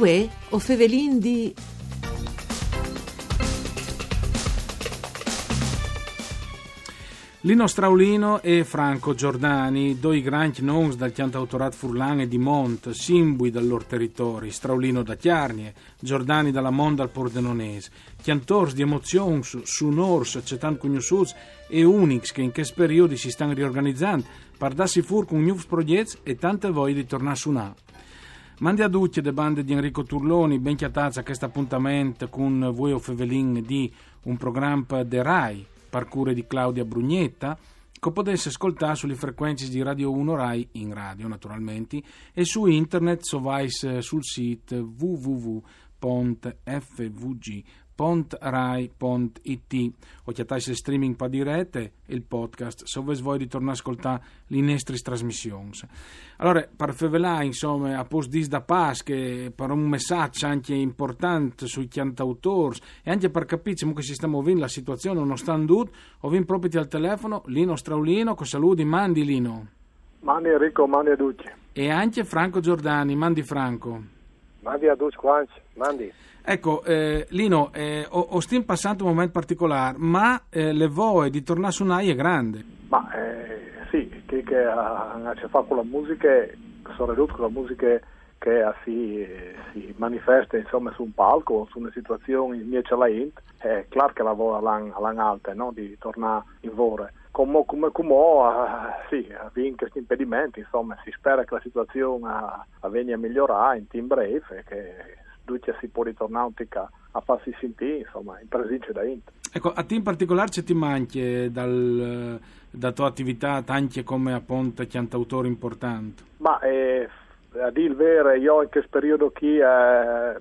Uè, o Fevelin di... Lino Straulino e Franco Giordani, due grandi noms dal cantautorat furlan e di Mont, simbui dal loro territorio, Straulino da Chiarnie, Giordani dalla Monda al Pordenonese, cantors di emozioni su Nors, cetan conosciuti e unix che in questo periodo si stanno riorganizzando per darsi fur con nuovi progetti e tante voglie di tornare a suonare. Mandi a tutti le bande di Enrico Turloni, ben chiatazza a questo appuntamento con voi o Fevelin di un programma de RAI, parcure di Claudia Brugnetta, che potesse ascoltare sulle frequenze di Radio 1 Rai in radio naturalmente e su internet so vais sul sito www.fvg.rai.it o chiattasse streaming pa dirette e il podcast se vuoi ritornare a ascoltare le nostre trasmissioni. Allora per fevelà insomma a post dis da pas che per un messaggio anche importante sui cantautori e anche per capire come si sta muovendo la situazione nonostante tutto ho vinto proprio al telefono Lino Straulino con saluti mandi Lino. Mandi Enrico mandi a tutti. E anche Franco Giordani mandi Franco. Mandi a tutti quanti mandi Ecco, eh, Lino, eh, ho, ho stiamo passando un momento particolare, ma eh, le voe di tornare su Nai è grande. Ma eh, sì, che, che uh, ci fa con la musica, sono con la musica che si, si, manifesta insomma, su un palco, su una situazione invece la int, è chiaro che la voe all'alta, no? di tornare in vore. Come, come, come uh, sì, vince questi impedimenti, insomma, si spera che la situazione uh, venga a migliorare in team breve e che Duce si può ritornare a farsi sentire insomma in presenza da Inter. Ecco, a te in particolare c'è ti manchi dal, da tua attività anche come appunto cantautore importante? Ma eh, a dire il vero, io in questo periodo qui eh, hai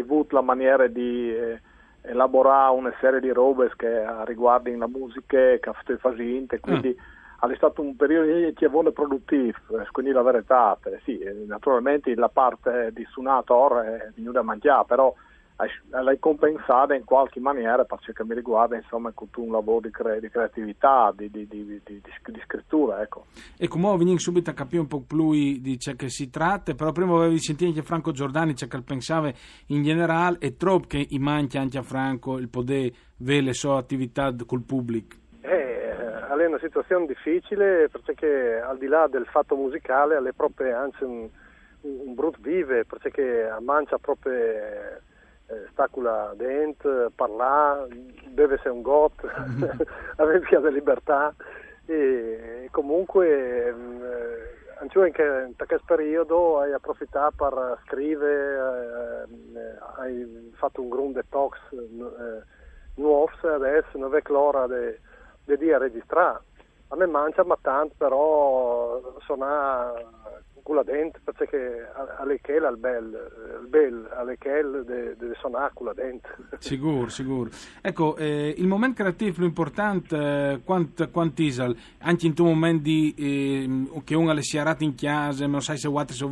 avuto la maniera di eh, elaborare una serie di robe che riguardano la musica che sto facendo, quindi ah è stato un periodo di produttivo, eh, quindi la verità, eh, sì, eh, naturalmente la parte di suonator è venuta a mangiare, però l'hai compensata in qualche maniera per ciò che mi riguarda insomma con un lavoro di, cre- di creatività di, di, di, scrittura ecco. e come venire subito a capire un po' più di ciò che si tratta però prima avevi sentito anche Franco Giordani ciò che pensava in generale e troppo che manca anche a Franco il poter avere le sue attività col pubblico è una situazione difficile perché al di là del fatto musicale è proprio anzi un, un brutto vive perché a mancia proprio eh, stacula dentro, parla, deve essere un got, avere via di libertà. E comunque eh, anche in questo periodo hai approfittato per scrivere, eh, hai fatto un grande detox eh, nuovo adesso, non è l'ora di di registrare. A me mangia ma tanto, però suona la dente perché alle che al bel, il bel deve suonare con la dente. Sicuro, sicuro. Ecco, eh, il momento creativo più importante, eh, quant, quantisal, anche in un momento di, eh, che uno le si arrata in chiesa, non sai se vuoi se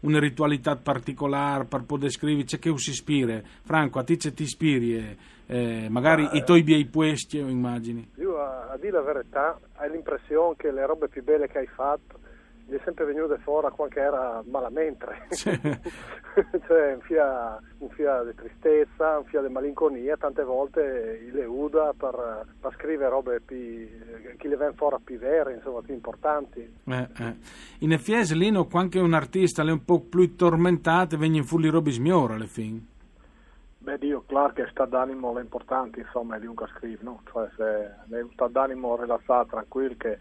una ritualità particolare per poter scrivere, c'è che si ispira. Franco, a te ti ispiri? Eh, eh, magari ah, i tuoi bei puesti o immagini? Io a, a dire la verità hai l'impressione che le robe più belle che hai fatto gli è sempre venute fuori quando era malamente cioè un fia, un fia di tristezza un fia di malinconia tante volte le uda per, per scrivere robe più, che le vengono fuori più vere insomma più importanti eh, eh. in effetti Lino quando un artista è un po' più tormentato vengono fuori robe smiore alle fine Beh, Dio, claro che sta d'animo è importante, insomma, di un che scrive, no? Cioè, se è un stato d'animo rilassato, tranquillo, che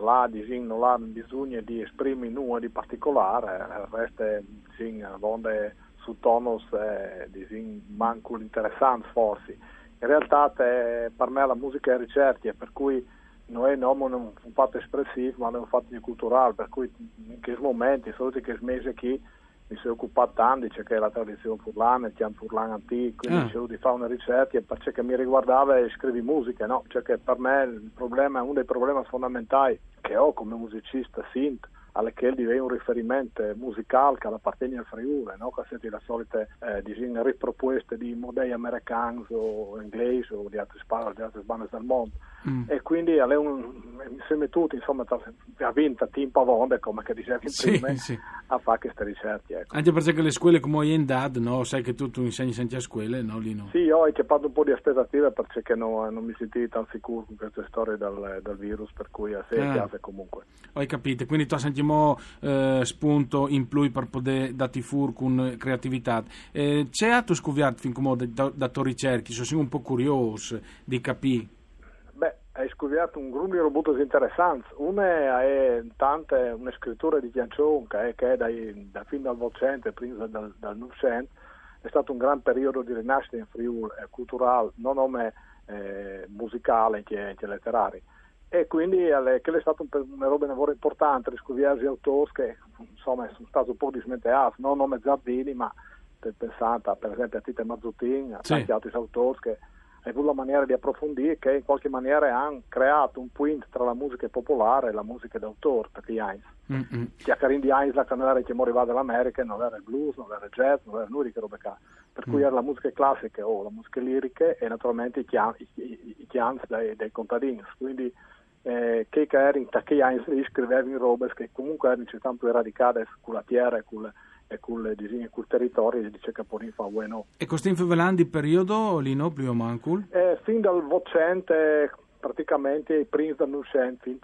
là, diciamo, non ha bisogno di esprimere nulla di particolare, resta, diciamo, donde su tonus, eh, diciamo, manco l'interessante, forse. In realtà, te, per me la musica è ricerca, per cui non è un fatto espressivo, ma è un fatto culturale, per cui in questi momenti, solo che mesi qui, mi sono occupato tanto, c'è che la tradizione furlana, il chiam furlan antico, quindi ah. cerco di fare una ricerca per ciò che mi riguardava e scrivi musica, no? Cioè che per me il problema, uno dei problemi fondamentali che ho come musicista sint alle che diventa un riferimento musicale che appartiene al Friuli, no? che siete le solite eh, diciamo, riproposte di modelli americani o inglesi o di altre, di altre bande del mondo. Mm. E quindi un, insieme a tutti, insomma, ha vinto Tim Pavonde, come che dicevi sì, prima, sì. A fare queste ricerche. Ecco. Anche perché le scuole come Oiendad, no? sai che tu, tu insegni sempre a scuole, no Lino? Sì, io ho fatto un po' di aspettative perché no, non mi sentivo tan sicuro con queste storie del, del virus, per cui a sé ah. comunque. Ho capito, quindi tu sentiamo eh, spunto in più per poter dare fur con creatività. Eh, c'è altro scoviato fin come da, da, da ricerche, sono un po' curioso di capire hai scoperto un gruppo di robots interessanti. Una è tante, una scrittura di Giancion che è, che è dai, da fin dal Volcente, prima dal, dal Novecento, è stato un gran periodo di rinascita in Friuli eh, culturale, non nome eh, musicale che, che letterario. E quindi è, è stato un, una roba lavoro importante, riscoviare gli autori che insomma sono stati un po' dismentati, non nome Zardini, ma pensando per esempio a Tite Mazzutin, a tanti altri autori che è la maniera di approfondire che in qualche maniera hanno creato un point tra la musica popolare e la musica d'autore gli Heinz. Mm-hmm. Che a Karim di Heinz la canale che moriva dall'America non era il blues, non era il jazz, non era nulla di robe qua. Per cui mm. era la musica classica o la musica lirica e naturalmente i, chians, i, i, i chians dei, dei, contadini. Quindi eh, che in che Heinz scriveva in robe che comunque erano tanto eradicate con la tierra e con le e col disegno col territorio e dice che poi fa bueno. E questo velando il periodo Lino più o mancul? Eh, fin dal vocente praticamente i primi dell'uscente fin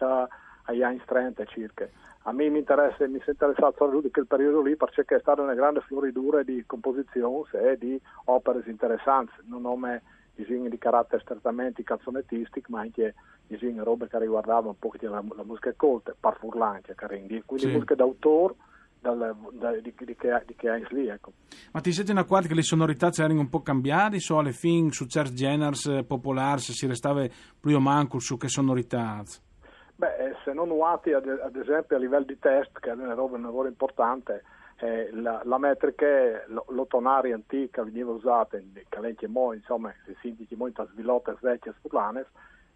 agli anni 30 circa. A me mi interessa, mi sono interessato di quel periodo lì perché è stata una grande floridura di composizioni e di opere interessanti, non nome disegni di carattere strettamente canzonettistico, ma anche disegni robe che riguardavano un po' la, la musica colta, par furlante, quindi sì. musica d'autore dal, da, di, di, che, di che hai lì. Ecco. Ma ti senti una quadra che le sonorità erano un po' cambiate? So alle fin su certi generi eh, popolari si restava più o manco su che sonorità? Beh, eh, se non nuati ad, ad, esempio a livello di test, che è una roba, un lavoro importante, eh, la, la, metrica, l'otonari antica veniva usata in calenti mo, insomma, si sintiti molto svilotte vecchie spurlanes,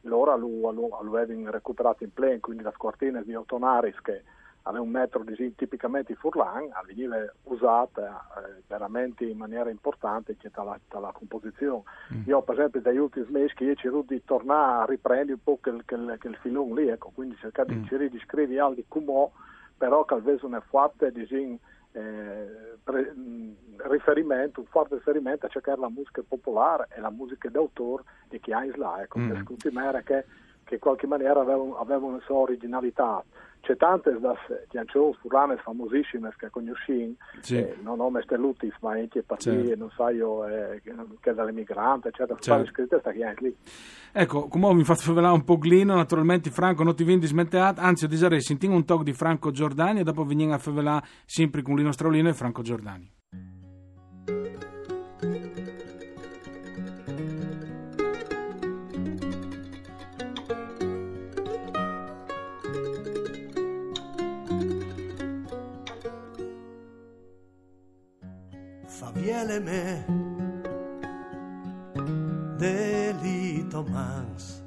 loro lo, avevano recuperato in pleno, quindi la scortina di otonaris che aveva un metro di, tipicamente di Furlan, veniva usata eh, veramente in maniera importante dalla, dalla composizione. Mm. Io per esempio dagli ultimi mesi che io cerco di tornare a riprendere un po' quel, quel, quel filone lì, ecco, quindi cercare mm. di, di scrivere altri come però che avesse una forte disin, eh, pre, mm, riferimento, un forte riferimento a cercare la musica popolare e la musica d'autore di chi ha in là, ecco, mm. per che, che in qualche maniera aveva, aveva una sua originalità c'è tante das canzoni furlane famosissime che conosciamo, sì. eh, non nome stellutis, ma anche partiti, certo. non so io, eh, che dall'emigrante, eccetera, certo. scritte sta anche lì. Ecco, come mi fatto vedere un po' glino, naturalmente Franco non ti viene dismetteato, anzi io direi sentiamo un talk di Franco Giordani e dopo veniamo a favelare sempre con Lino Straulino e Franco Giordani. Faviele me. Delito mans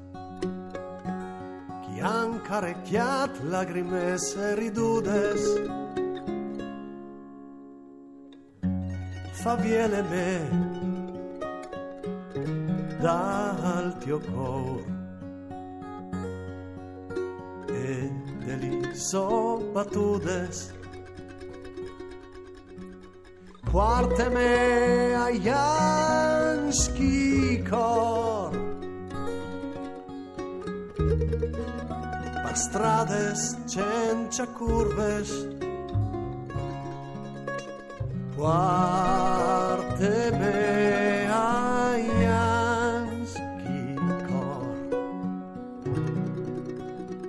chi han carecchiat lagrimes e ridudes. Faviele me. Dal tio cor e deli so Poarte-me a janski cor Per strades sense curves. A janski cor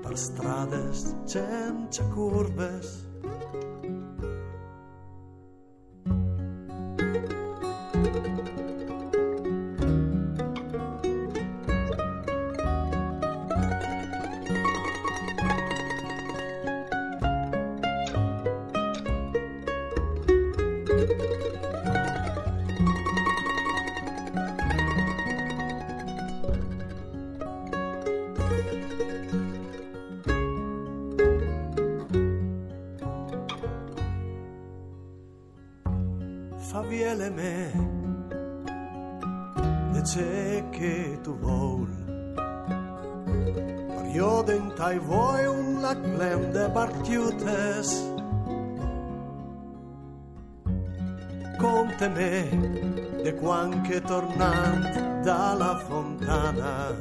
Per strades sense curves faviele me. E c'è che tu vuoi Periodo in tai voi un la clem de barchiutes racconta me de quan che tornant dalla fontana.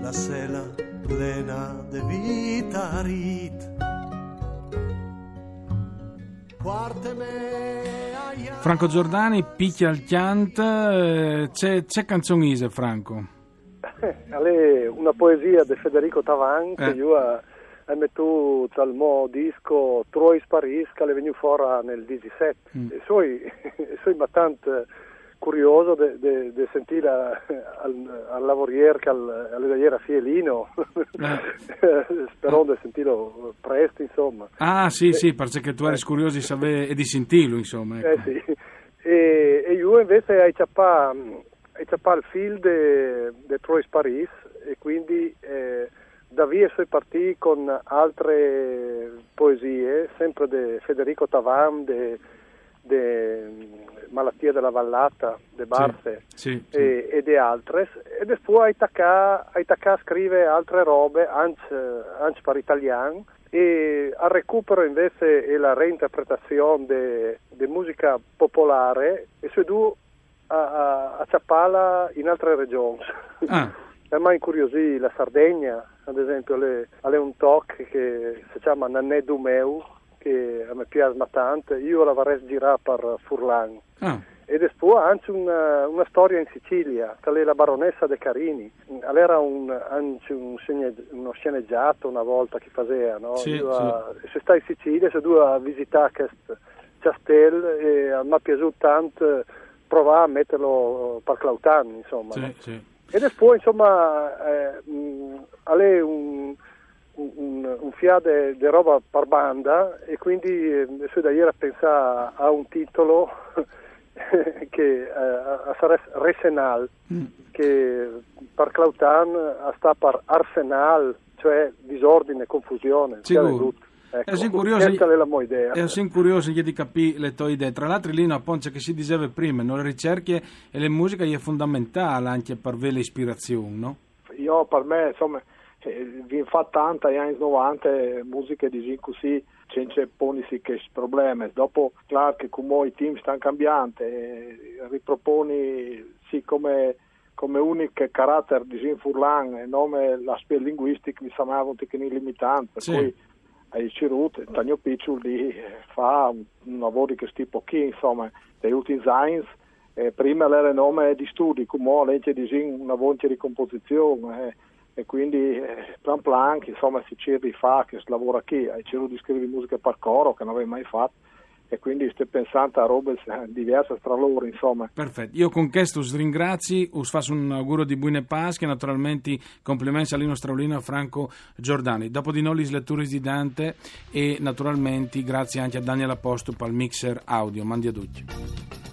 La sela plena de vita rit Franco Giordani picchia al chiant, eh, c'è, c'è canzonise Franco? Eh, una poesia di Federico Tavan che eh. io ho messo dal mio disco Trois Paris che è venuto fuori nel 17 mm. e sono abbastanza curioso di sentire al, al lavoriere che al, alle a Fielino eh. sperando di sentirlo presto insomma ah sì e, sì perché tu eri eh. curioso di sapere e di sentirlo insomma ecco. eh sì e, e io invece hai ciappato il film di Trois Paris e quindi eh, da via sono partiti con altre poesie sempre di Federico Tavam di Malattia della Vallata, de Barse sì, sì, e, sì. e di altre e poi Aitacà, Aitacà scrive altre robe anche, per italiano e al recupero invece e la reinterpretazione di musica popolare e su due a, a, a Ciappala in altre regioni. Ah. Me incuriosì la Sardegna, ad esempio, ha un tocco che si chiama Nanè Dumeu, che a me piace tanto, io la vorrei girare per Furlan. Ah. E poi anche una, una, storia in Sicilia, è la baronessa De Carini. Era un, anche un uno sceneggiato una volta che faceva, no? Sì, sì. Se stai in Sicilia, se tu a visitare questo castello, e mi è piaciuto tanto provare a metterlo per Clautan, insomma. Sì, no? sì. E poi, insomma, eh, mh, è un un, fiade di roba per banda e quindi eh, da ieri a pensare a un titolo che eh, sarebbe Resenal, mm. che per Clautan sta per Arsenal, cioè disordine, confusione. Sicuro. Ecco, è curioso, è curioso di capire le tue idee. Tra l'altro, lì una poncia che si diceva prima, no? le ricerche e le musiche è fondamentale anche per avere l'ispirazione, no? Io, per me, insomma, vi fa tanta agli anni 90 musiche di così senza ponisi che problemi dopo claro che come i team stanno cambiando riproponi sì come come unico carattere di Zin Furlan e nome l'aspetto linguistico mi sembrava un pochino limitante per sì. cui hai ceduto Tanio Piccioli fa un, un lavoro di questo tipo qui insomma dei ultimi Zines eh, prima era nome di studi come legge di Zin una voce di composizione eh, e quindi eh, plan plan insomma si cerca fare che si lavora qui hai cercato di scrivere musica per coro che non avevi mai fatto. E quindi sto pensando a robe diverse tra loro insomma. Perfetto. Io con questo vi ringrazio us faccio un augurio di buone Pasche naturalmente complimenti a Lino Straulino e a Franco Giordani. Dopo di noi le letture di Dante e naturalmente grazie anche a Daniel Aposto per mixer audio. Mandi a tutti